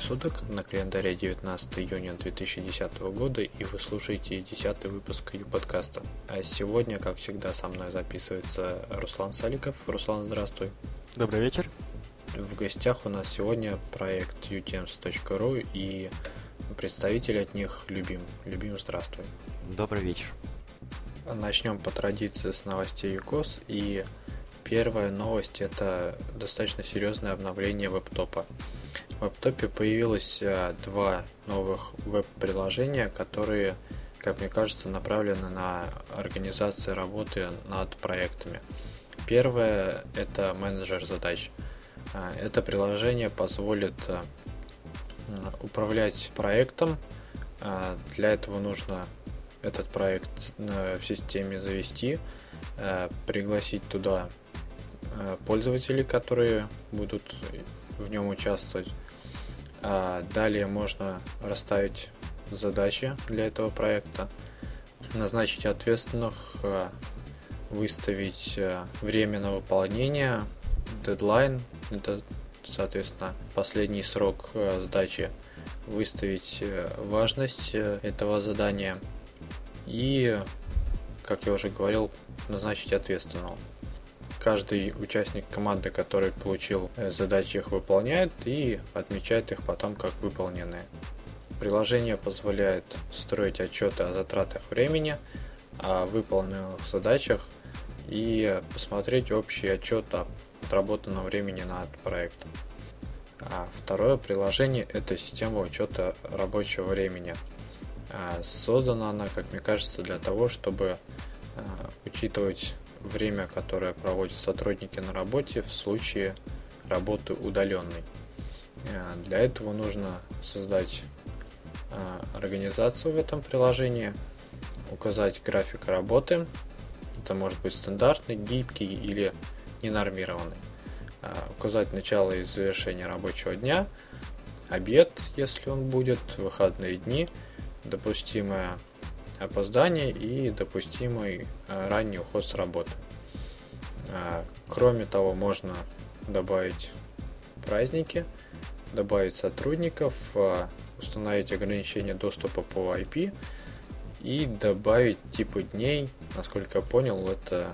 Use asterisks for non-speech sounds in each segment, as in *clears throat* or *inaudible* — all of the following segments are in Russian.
Времени суток, на календаре 19 июня 2010 года и вы слушаете 10 выпуск подкаста. А сегодня, как всегда, со мной записывается Руслан Саликов. Руслан, здравствуй. Добрый вечер. В гостях у нас сегодня проект utems.ru и представитель от них Любим. Любим, здравствуй. Добрый вечер. Начнем по традиции с новостей ЮКОС и Первая новость – это достаточно серьезное обновление веб-топа. В веб-топе появилось э, два новых веб-приложения, которые, как мне кажется, направлены на организацию работы над проектами. Первое – это менеджер задач. Э, это приложение позволит э, управлять проектом. Для этого нужно этот проект в системе завести, пригласить туда пользователей, которые будут в нем участвовать. А далее можно расставить задачи для этого проекта, назначить ответственных, э, выставить э, время на выполнение, дедлайн, это, соответственно, последний срок сдачи, выставить важность этого задания и, как я уже говорил, назначить ответственного каждый участник команды, который получил э, задачи, их выполняет и отмечает их потом как выполненные. Приложение позволяет строить отчеты о затратах времени, о выполненных задачах и посмотреть общий отчет о отработанном времени над проектом. А второе приложение – это система учета рабочего времени. А создана она, как мне кажется, для того, чтобы а, учитывать время, которое проводят сотрудники на работе в случае работы удаленной. Э, для этого нужно создать э, организацию в этом приложении, указать график работы. Это может быть стандартный, гибкий или ненормированный. Э, указать начало и завершение рабочего дня, обед, если он будет, выходные дни, допустимое опоздание и допустимый э, ранний уход с работы. А, кроме того, можно добавить праздники, добавить сотрудников, а, установить ограничение доступа по IP и добавить типы дней. Насколько я понял, это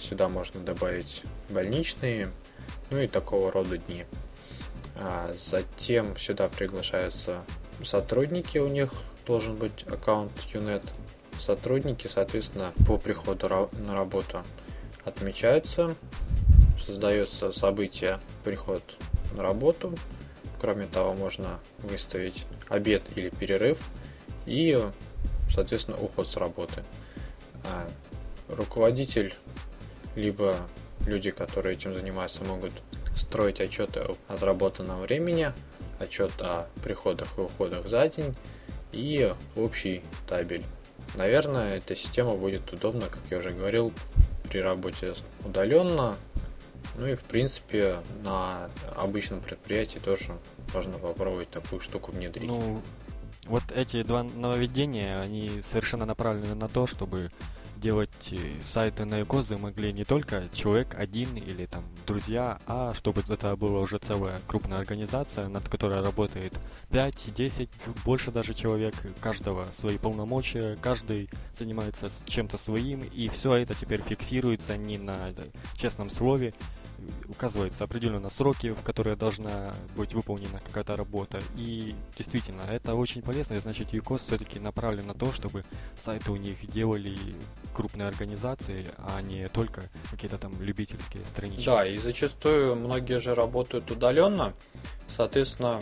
сюда можно добавить больничные, ну и такого рода дни. Затем сюда приглашаются сотрудники, у них должен быть аккаунт UNET. Сотрудники, соответственно, по приходу на работу отмечаются, создается событие приход на работу. Кроме того, можно выставить обед или перерыв и, соответственно, уход с работы. А руководитель либо люди, которые этим занимаются, могут строить отчеты о отработанном времени, отчет о приходах и уходах за день, и общий табель. Наверное, эта система будет удобна, как я уже говорил, при работе удаленно. Ну и в принципе на обычном предприятии тоже можно попробовать такую штуку внедрить. Ну, вот эти два нововведения, они совершенно направлены на то, чтобы делать э, сайты на Экозы могли не только человек один или там друзья, а чтобы это была уже целая крупная организация, над которой работает 5, 10, больше даже человек, каждого свои полномочия, каждый занимается чем-то своим, и все это теперь фиксируется не на честном слове, указываются определенно сроки, в которые должна быть выполнена какая-то работа. И действительно, это очень полезно, и значит ЮКОС все-таки направлен на то, чтобы сайты у них делали крупные организации, а не только какие-то там любительские странички. Да, и зачастую многие же работают удаленно, соответственно,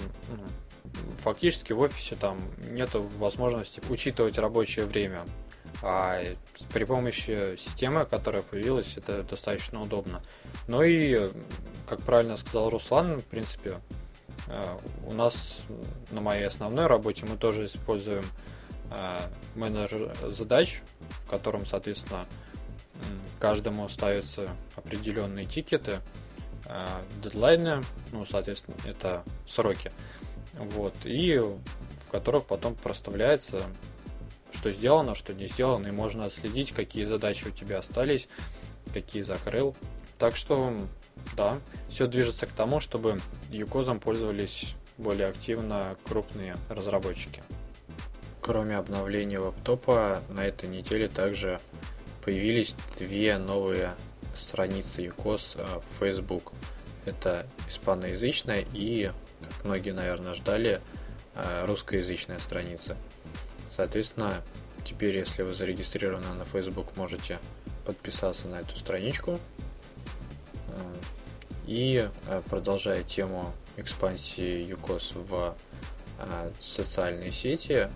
фактически в офисе там нет возможности учитывать рабочее время. А при помощи системы, которая появилась, это достаточно удобно. Ну и, как правильно сказал Руслан, в принципе, э, у нас на моей основной работе мы тоже используем э, менеджер задач, в котором, соответственно, каждому ставятся определенные тикеты, э, дедлайны, ну, соответственно, это сроки, вот, и в которых потом проставляется что сделано, что не сделано, и можно отследить, какие задачи у тебя остались, какие закрыл. Так что, да, все движется к тому, чтобы юкозом пользовались более активно крупные разработчики. Кроме обновления лаптопа, на этой неделе также появились две новые страницы ЮКОС в Facebook. Это испаноязычная и, как многие, наверное, ждали, русскоязычная страница. Соответственно, теперь, если вы зарегистрированы на Facebook, можете подписаться на эту страничку. И продолжая тему экспансии ЮКОС в социальные сети,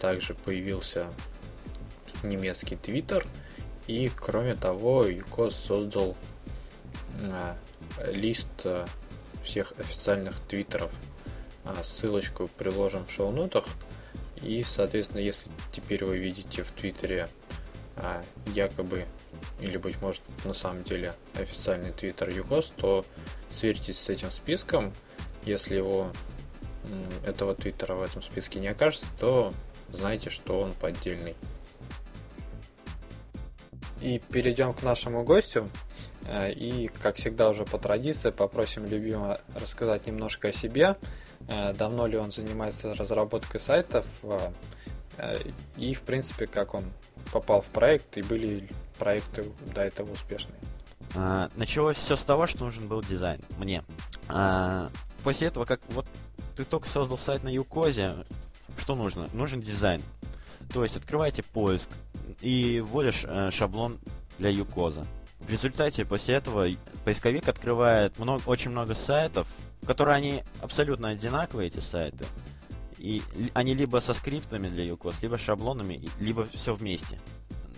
также появился немецкий твиттер, и кроме того, ЮКОС создал лист всех официальных твиттеров. Ссылочку приложим в шоу-нотах. И, соответственно, если теперь вы видите в Твиттере а, якобы, или, быть может, на самом деле официальный Твиттер ЮКОС, то сверьтесь с этим списком. Если его этого Твиттера в этом списке не окажется, то знайте, что он поддельный. И перейдем к нашему гостю. Э, и, как всегда, уже по традиции попросим любимого рассказать немножко о себе. Э, давно ли он занимается разработкой сайтов э, и, в принципе, как он попал в проект и были проекты до этого успешные. А, началось все с того, что нужен был дизайн мне. А, после этого, как вот ты только создал сайт на Юкозе, что нужно? Нужен дизайн. То есть открываете поиск и вводишь э, шаблон для Юкоза. В результате после этого поисковик открывает много, очень много сайтов, которые они абсолютно одинаковые, эти сайты. И они либо со скриптами для UCOS, либо шаблонами, либо все вместе.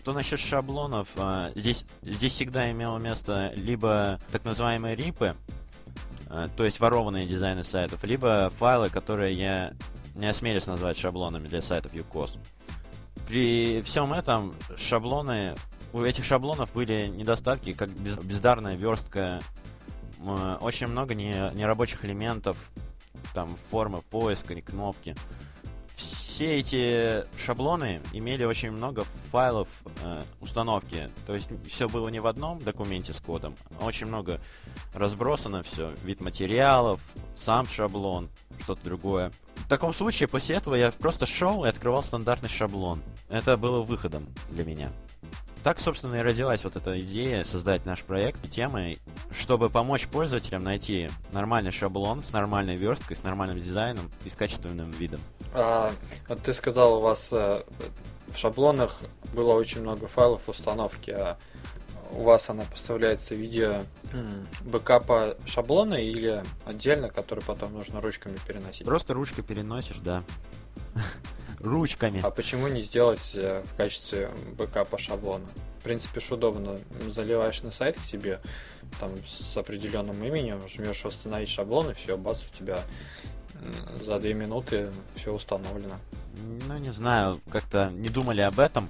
То насчет шаблонов, а, здесь, здесь всегда имело место либо так называемые рипы, а, то есть ворованные дизайны сайтов, либо файлы, которые я не осмелюсь назвать шаблонами для сайтов UCOS. При всем этом шаблоны, у этих шаблонов были недостатки, как без, бездарная верстка очень много не, нерабочих элементов, там формы поиска, кнопки. Все эти шаблоны имели очень много файлов э, установки. То есть все было не в одном документе с кодом, очень много разбросано все. Вид материалов, сам шаблон, что-то другое. В таком случае, после этого я просто шел и открывал стандартный шаблон. Это было выходом для меня. Так, собственно, и родилась вот эта идея создать наш проект темой, чтобы помочь пользователям найти нормальный шаблон с нормальной версткой, с нормальным дизайном и с качественным видом. А, вот ты сказал, у вас э, в шаблонах было очень много файлов установки, а у вас она поставляется в виде бэкапа шаблона или отдельно, который потом нужно ручками переносить? Просто ручкой переносишь, да ручками. А почему не сделать э, в качестве бэкапа шаблона? В принципе, ж удобно. Заливаешь на сайт к себе там с определенным именем, жмешь восстановить шаблон, и все, бац, у тебя за две минуты все установлено. Ну, не знаю, как-то не думали об этом.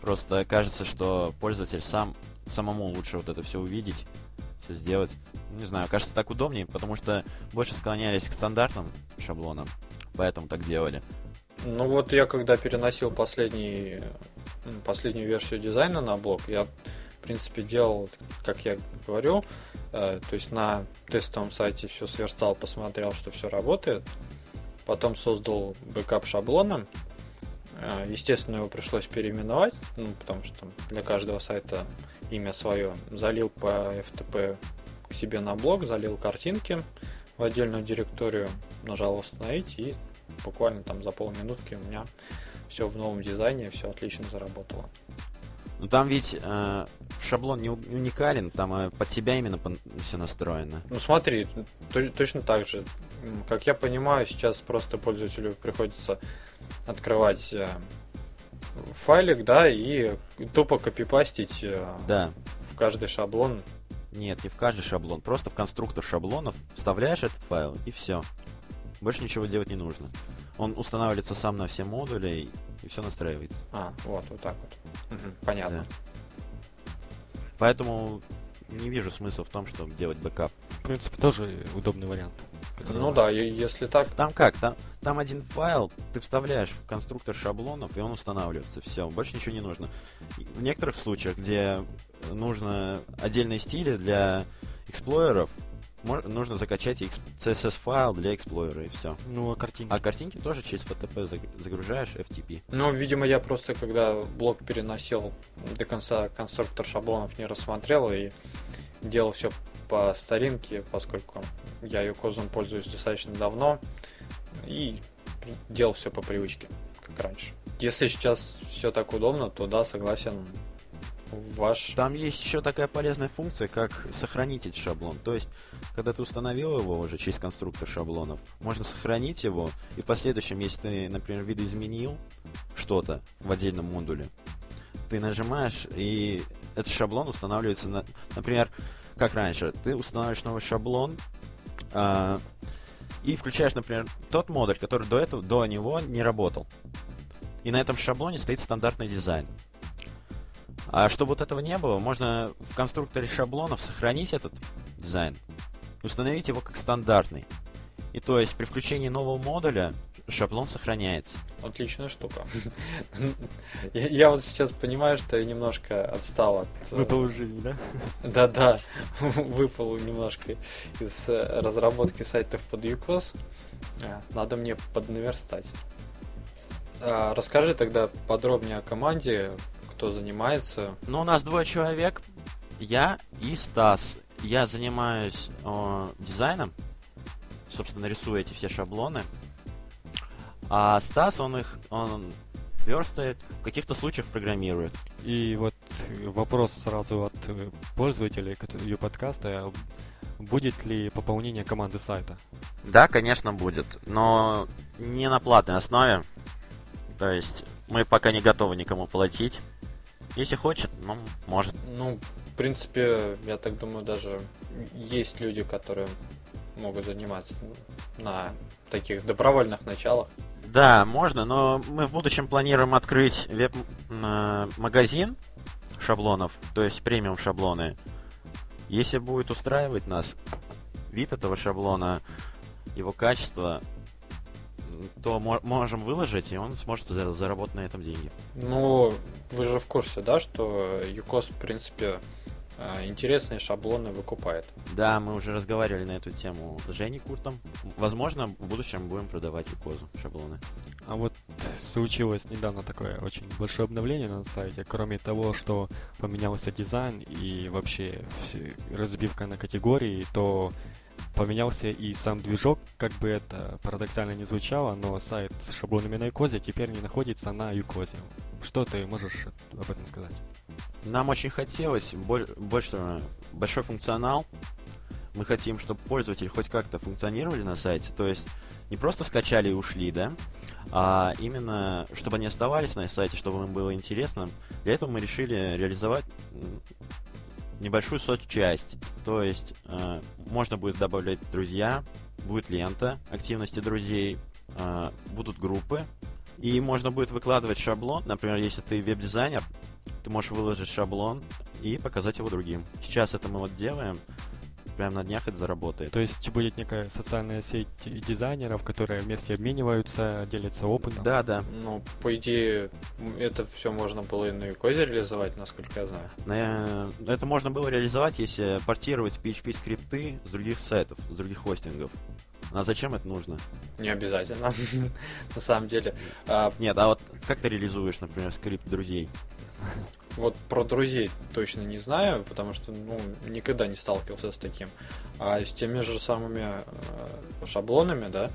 Просто кажется, что пользователь сам самому лучше вот это все увидеть, все сделать. Не знаю, кажется так удобнее, потому что больше склонялись к стандартным шаблонам, поэтому так делали. Ну вот я когда переносил последний, последнюю версию дизайна на блог, я в принципе делал, как я говорю, э, то есть на тестовом сайте все сверстал, посмотрел, что все работает, потом создал бэкап шаблона, э, естественно его пришлось переименовать, ну потому что для каждого сайта имя свое, залил по FTP к себе на блог, залил картинки в отдельную директорию, нажал восстановить и буквально там за полминутки у меня все в новом дизайне, все отлично заработало. Ну там ведь э, шаблон не уникален, там э, под себя именно все настроено. Ну смотри, то, точно так же. Как я понимаю, сейчас просто пользователю приходится открывать э, файлик, да, и тупо копипастить э, да. в каждый шаблон. Нет, не в каждый шаблон, просто в конструктор шаблонов вставляешь этот файл и все. Больше ничего делать не нужно. Он устанавливается сам на все модули и все настраивается. А, вот, вот так вот. Угу, понятно. Да. Поэтому не вижу смысла в том, чтобы делать бэкап. В принципе, тоже удобный вариант. Ну да, если так. Там как? Там, там один файл ты вставляешь в конструктор шаблонов, и он устанавливается. Все, больше ничего не нужно. В некоторых случаях, где нужно отдельные стили для эксплойеров, нужно закачать CSS-файл для Explorer и все. Ну, а картинки? А картинки тоже через FTP загружаешь FTP. Ну, видимо, я просто, когда блок переносил до конца конструктор шаблонов не рассмотрел и делал все по старинке, поскольку я юкозом пользуюсь достаточно давно и делал все по привычке, как раньше. Если сейчас все так удобно, то да, согласен, ваш... Там есть еще такая полезная функция, как сохранить шаблон. То есть, когда ты установил его уже через конструктор шаблонов, можно сохранить его, и в последующем, если ты, например, видоизменил что-то в отдельном модуле, ты нажимаешь, и этот шаблон устанавливается, на, например, как раньше, ты устанавливаешь новый шаблон, э, и включаешь, например, тот модуль, который до этого, до него не работал. И на этом шаблоне стоит стандартный дизайн. А чтобы вот этого не было, можно в конструкторе шаблонов сохранить этот дизайн и установить его как стандартный. И то есть при включении нового модуля шаблон сохраняется. Отличная штука. я, вот сейчас понимаю, что я немножко отстал от... Э, выпал из жизни, да? Да-да, выпал немножко из э, разработки сайтов под UCOS. Э, надо мне поднаверстать. Расскажи тогда подробнее о команде, кто занимается? Ну, у нас двое человек. Я и Стас. Я занимаюсь э, дизайном. Собственно, рисую эти все шаблоны. А Стас, он их он верстает, в каких-то случаях программирует. И вот вопрос сразу от э, пользователей ее подкаста. Будет ли пополнение команды сайта? Да, конечно, будет. Но не на платной основе. То есть мы пока не готовы никому платить. Если хочет, ну, может. Ну, в принципе, я так думаю, даже есть люди, которые могут заниматься на таких добровольных началах. Да, можно, но мы в будущем планируем открыть веб-магазин шаблонов, то есть премиум шаблоны. Если будет устраивать нас вид этого шаблона, его качество, то можем выложить, и он сможет заработать на этом деньги. Ну, вы же в курсе, да, что ЮКОС, в принципе, э, интересные шаблоны выкупает. Да, мы уже разговаривали на эту тему с Женей Куртом. Возможно, в будущем будем продавать ЮКОЗу шаблоны. А вот случилось недавно такое очень большое обновление на сайте. Кроме того, что поменялся дизайн и вообще разбивка на категории, то поменялся и сам движок, как бы это парадоксально не звучало, но сайт с шаблонами на Юкозе теперь не находится на Юкозе. Что ты можешь об этом сказать? Нам очень хотелось больше, большой функционал. Мы хотим, чтобы пользователи хоть как-то функционировали на сайте, то есть не просто скачали и ушли, да, а именно, чтобы они оставались на сайте, чтобы им было интересно. Для этого мы решили реализовать небольшую соцчасть. То есть э, можно будет добавлять друзья, будет лента активности друзей, э, будут группы, и можно будет выкладывать шаблон. Например, если ты веб-дизайнер, ты можешь выложить шаблон и показать его другим. Сейчас это мы вот делаем прямо на днях это заработает. То есть будет некая социальная сеть дизайнеров, которые вместе обмениваются, делятся опытом? Да, да. Ну, по идее, это все можно было и на Юкозе реализовать, насколько я знаю. На, это можно было реализовать, если портировать PHP-скрипты с других сайтов, с других хостингов. А зачем это нужно? Не обязательно, *laughs* на самом деле. А, Нет, а вот как ты реализуешь, например, скрипт друзей? Вот про друзей точно не знаю, потому что ну, никогда не сталкивался с таким. А с теми же самыми э, шаблонами, да,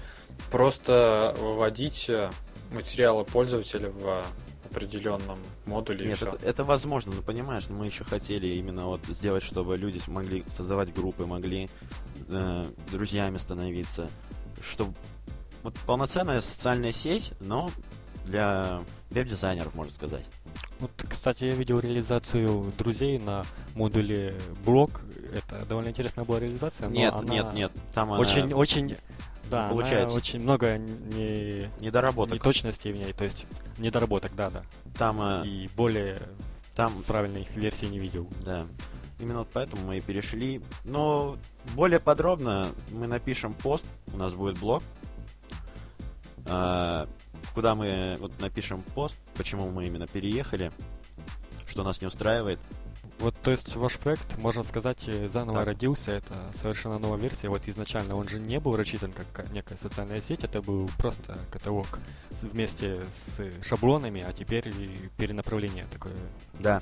просто выводить э, материалы пользователя в определенном модуле. Нет, это, это возможно, но понимаешь, мы еще хотели именно вот сделать, чтобы люди могли создавать группы, могли э, друзьями становиться, чтобы вот полноценная социальная сеть, но для веб-дизайнеров, можно сказать. Вот, кстати, я видел реализацию друзей на модуле блок. Это довольно интересная была реализация. Нет, она нет, нет. Там очень, она... очень, да, получается. очень много не недоработок, неточностей в ней, то есть недоработок, да, да. Там э, и более там правильной их версии не видел. Да. Именно вот поэтому мы и перешли. Но более подробно мы напишем пост, у нас будет блог. Куда мы вот напишем пост, почему мы именно переехали, что нас не устраивает. Вот, то есть ваш проект, можно сказать, э, заново Так. родился, это совершенно новая версия. Вот изначально он же не был рассчитан как ка- некая социальная сеть, это был просто каталог вместе с шаблонами, а теперь перенаправление такое. Да.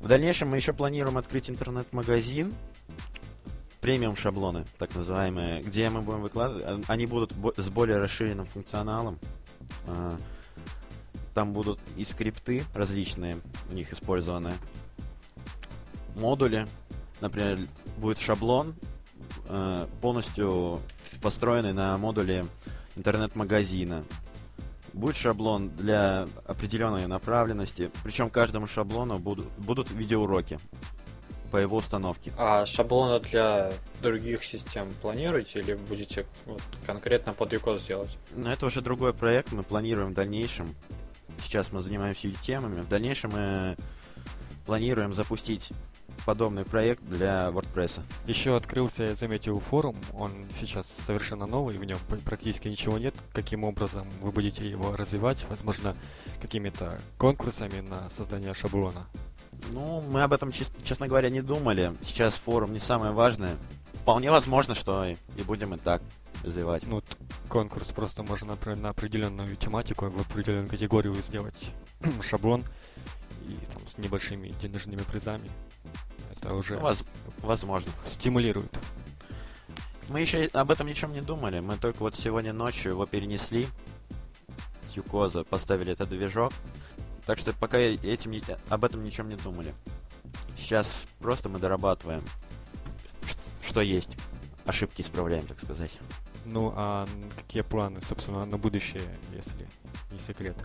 В дальнейшем мы еще планируем открыть интернет-магазин, премиум шаблоны, так называемые, где мы будем выкладывать. а- Они будут с более расширенным функционалом. А, Там будут и скрипты различные у них использованы, модули. Например, будет шаблон, э, полностью построенный на модуле интернет-магазина. Будет шаблон для определенной направленности, причем каждому шаблону будут, будут видеоуроки по его установке. А шаблоны для других систем планируете или будете вот, конкретно под UCOS делать? Но это уже другой проект, мы планируем в дальнейшем. Сейчас мы занимаемся темами. В дальнейшем мы планируем запустить подобный проект для WordPress. Еще открылся, я заметил, форум, он сейчас совершенно новый, в нем практически ничего нет. Каким образом вы будете его развивать? Возможно, какими-то конкурсами на создание шаблона? Ну, мы об этом, чес- честно говоря, не думали. Сейчас форум не самое важное. Вполне возможно, что и будем и так развивать. Ну, конкурс просто можно например, на определенную тематику, в определенную категорию сделать *clears throat* шаблон и там с небольшими денежными призами. Это уже Ну, воз- возможно. стимулирует. Мы еще об этом ничем не думали. Мы только вот сегодня ночью его перенесли с Юкоза, поставили этот движок. Так что пока этим, об этом ничем не думали. Сейчас просто мы дорабатываем, что есть. Ошибки исправляем, так сказать. Ну, а какие планы, собственно, на будущее, если не секрет?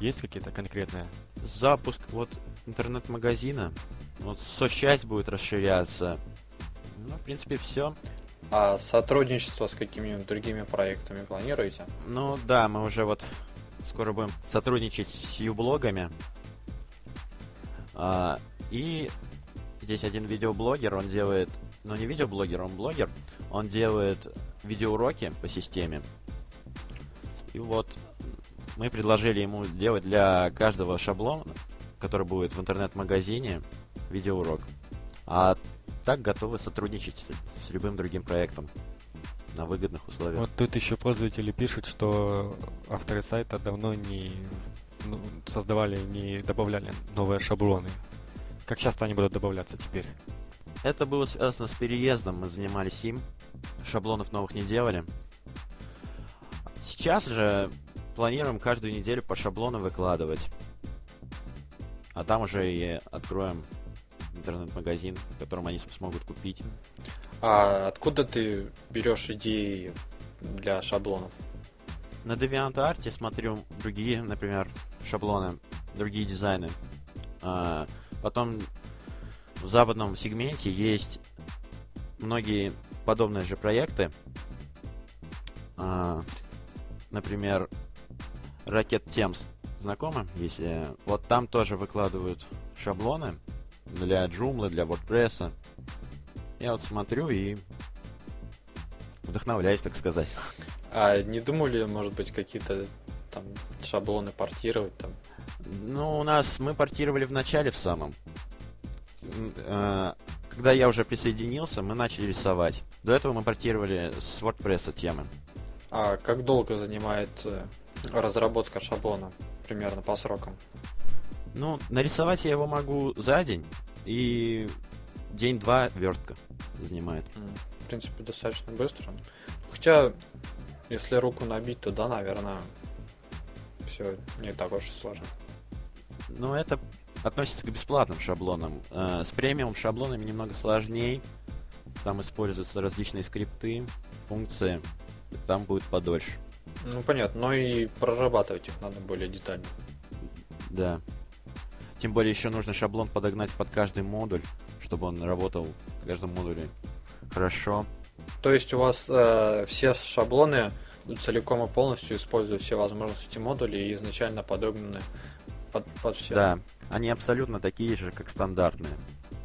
Есть какие-то конкретные? Запуск вот интернет-магазина. Вот соцчасть будет расширяться. Ну, в принципе, все. А сотрудничество с какими-нибудь другими проектами планируете? Ну да, мы уже вот скоро будем сотрудничать с юблогами. А, и здесь один видеоблогер, он делает, ну не видеоблогер, он блогер, он делает видеоуроки по системе. И вот мы предложили ему делать для каждого шаблона, который будет в интернет-магазине, видеоурок. А так готовы сотрудничать с любым другим проектом на выгодных условиях. Вот тут еще пользователи пишут, что авторы сайта давно не ну, создавали, не добавляли новые шаблоны. Как часто они будут добавляться теперь? Это было связано с переездом, мы занимались им, шаблонов новых не делали. Сейчас же планируем каждую неделю по шаблону выкладывать. А там уже и откроем интернет-магазин, в котором они смогут купить. А откуда ты берешь идеи для шаблонов? На DeviantArt смотрю другие, например, шаблоны, другие дизайны. А, потом в западном сегменте есть многие подобные же проекты. А, например, Rocket Temps. Знакомы? Если... Вот там тоже выкладывают шаблоны для Joomla, для WordPress. Я вот смотрю и вдохновляюсь, так сказать. А не думали, может быть, какие-то там шаблоны портировать там? Ну, у нас мы портировали в начале в самом. Э, Когда я уже присоединился, мы начали рисовать. До этого мы портировали с WordPress темы. А как долго занимает э, разработка шаблона? Примерно по срокам. Ну, нарисовать я его могу за день, и день-два вертка занимает. В принципе, достаточно быстро. Хотя, если руку набить, то да, наверное, все не так уж и сложно. Но это относится к бесплатным шаблонам. Э, С премиум шаблонами немного сложнее. Там используются различные скрипты, функции. Там будет подольше. Ну, понятно, но и прорабатывать их надо более детально. Да. Тем более еще нужно шаблон подогнать под каждый модуль, чтобы он работал в каждом модуле хорошо. То есть у вас э, все шаблоны целиком и полностью используют все возможности модулей и изначально подогнаны под, под все. Да, они абсолютно такие же, как стандартные.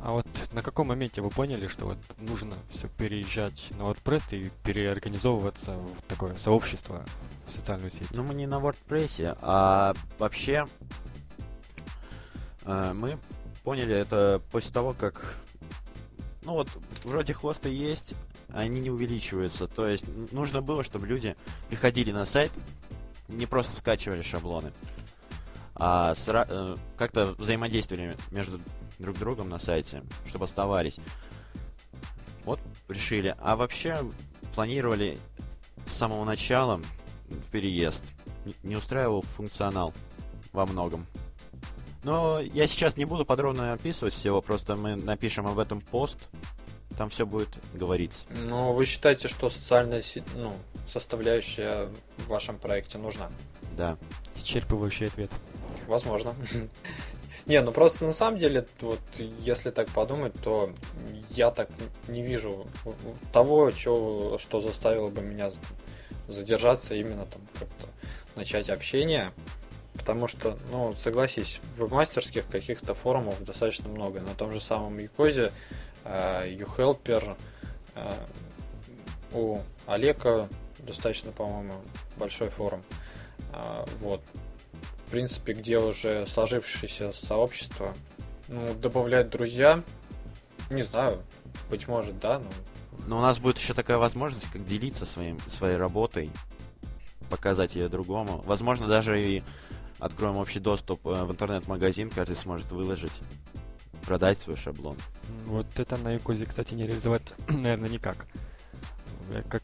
А вот на каком моменте вы поняли, что вот нужно все переезжать на WordPress и переорганизовываться в такое сообщество, в социальную сеть? Но мы не на WordPress, а вообще э, мы поняли это после того, как... Ну вот, вроде хосты есть, они не увеличиваются. То есть нужно было, чтобы люди приходили на сайт, не просто скачивали шаблоны, а сра- э, как-то взаимодействовали между друг другом на сайте, чтобы оставались. Вот решили. А вообще планировали с самого начала переезд. Не устраивал функционал во многом. Но я сейчас не буду подробно описывать всего, просто мы напишем об этом пост, там все будет говориться. Но вы считаете, что социальная ну, составляющая в вашем проекте нужна? Да. Исчерпывающий ответ. Возможно. *laughs* Не, ну просто на самом деле, вот если так подумать, то я так не вижу того, что, что заставило бы меня задержаться именно там как-то начать общение. Потому что, ну, согласись, веб-мастерских каких-то форумов достаточно много. На том же самом Якозе, э, YouHelper, э, у Олега достаточно, по-моему, большой форум. Э, вот. В принципе, где уже сложившееся сообщество. Ну, добавлять друзья, не знаю, быть может, да, но... Но у нас будет еще такая возможность, как делиться своим, своей работой, показать ее другому. Возможно, даже и откроем общий доступ э, в интернет-магазин, каждый сможет выложить, продать свой шаблон. Вот это на Якузе, кстати, не реализовать, *clears throat* наверное, никак. Как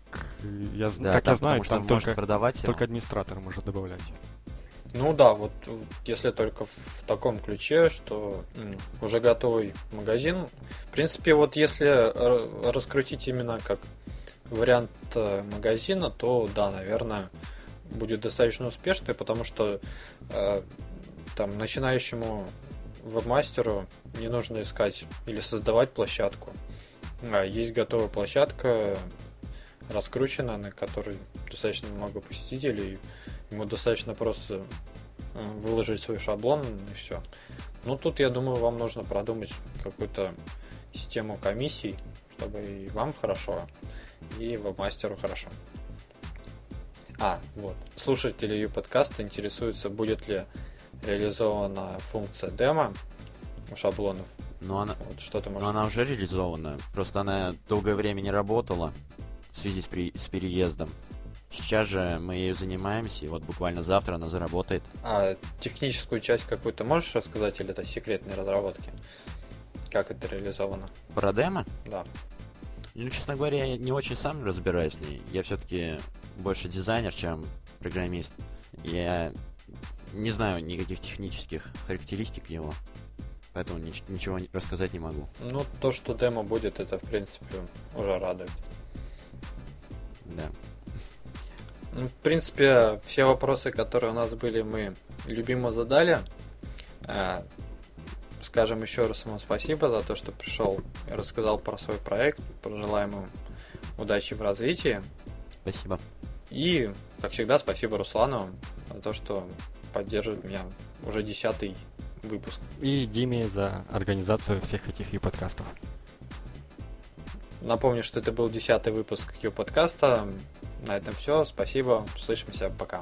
я, да, как там, я знаю, там только, продавать только администратор может добавлять. Ну да, вот если только в таком ключе, что уже готовый магазин. В принципе, вот если раскрутить именно как вариант э, магазина, то да, наверное, будет достаточно успешной, потому что э, там начинающему вебмастеру не нужно искать или создавать площадку. А есть готовая площадка, раскручена, на которой достаточно много посетителей. Ему достаточно просто э, выложить свой шаблон и все. Ну тут, я думаю, вам нужно продумать какую-то систему комиссий, чтобы и вам хорошо, и веб-мастеру хорошо. А, вот. Слушатели ее подкаста интересуются, будет ли реализована функция демо шаблонов. Ну она, вот, что ты можешь... но она уже реализована. Просто она долгое время не работала в связи с, при... с переездом. Сейчас же мы ею занимаемся, и вот буквально завтра она заработает. А техническую часть какую-то можешь рассказать, или это секретные разработки? Как это реализовано? Про демо? Да. Ну, честно говоря, я не очень сам разбираюсь в ней. Я все-таки больше дизайнер, чем программист. Я не знаю никаких технических характеристик его, поэтому ничего рассказать не могу. Ну, то, что демо будет, это, в принципе, уже радует. Да. Ну, в принципе, все вопросы, которые у нас были, мы любимо задали. Э, скажем еще раз ему спасибо за то, что пришел и рассказал про свой проект. Пожелаем ему удачи в развитии. Спасибо. И, как всегда, спасибо Руслану за то, что поддерживает меня уже десятый выпуск. И Диме за организацию всех этих подкастов. Напомню, что это был десятый выпуск ее подкаста. На этом все. Спасибо. Слышимся. Пока.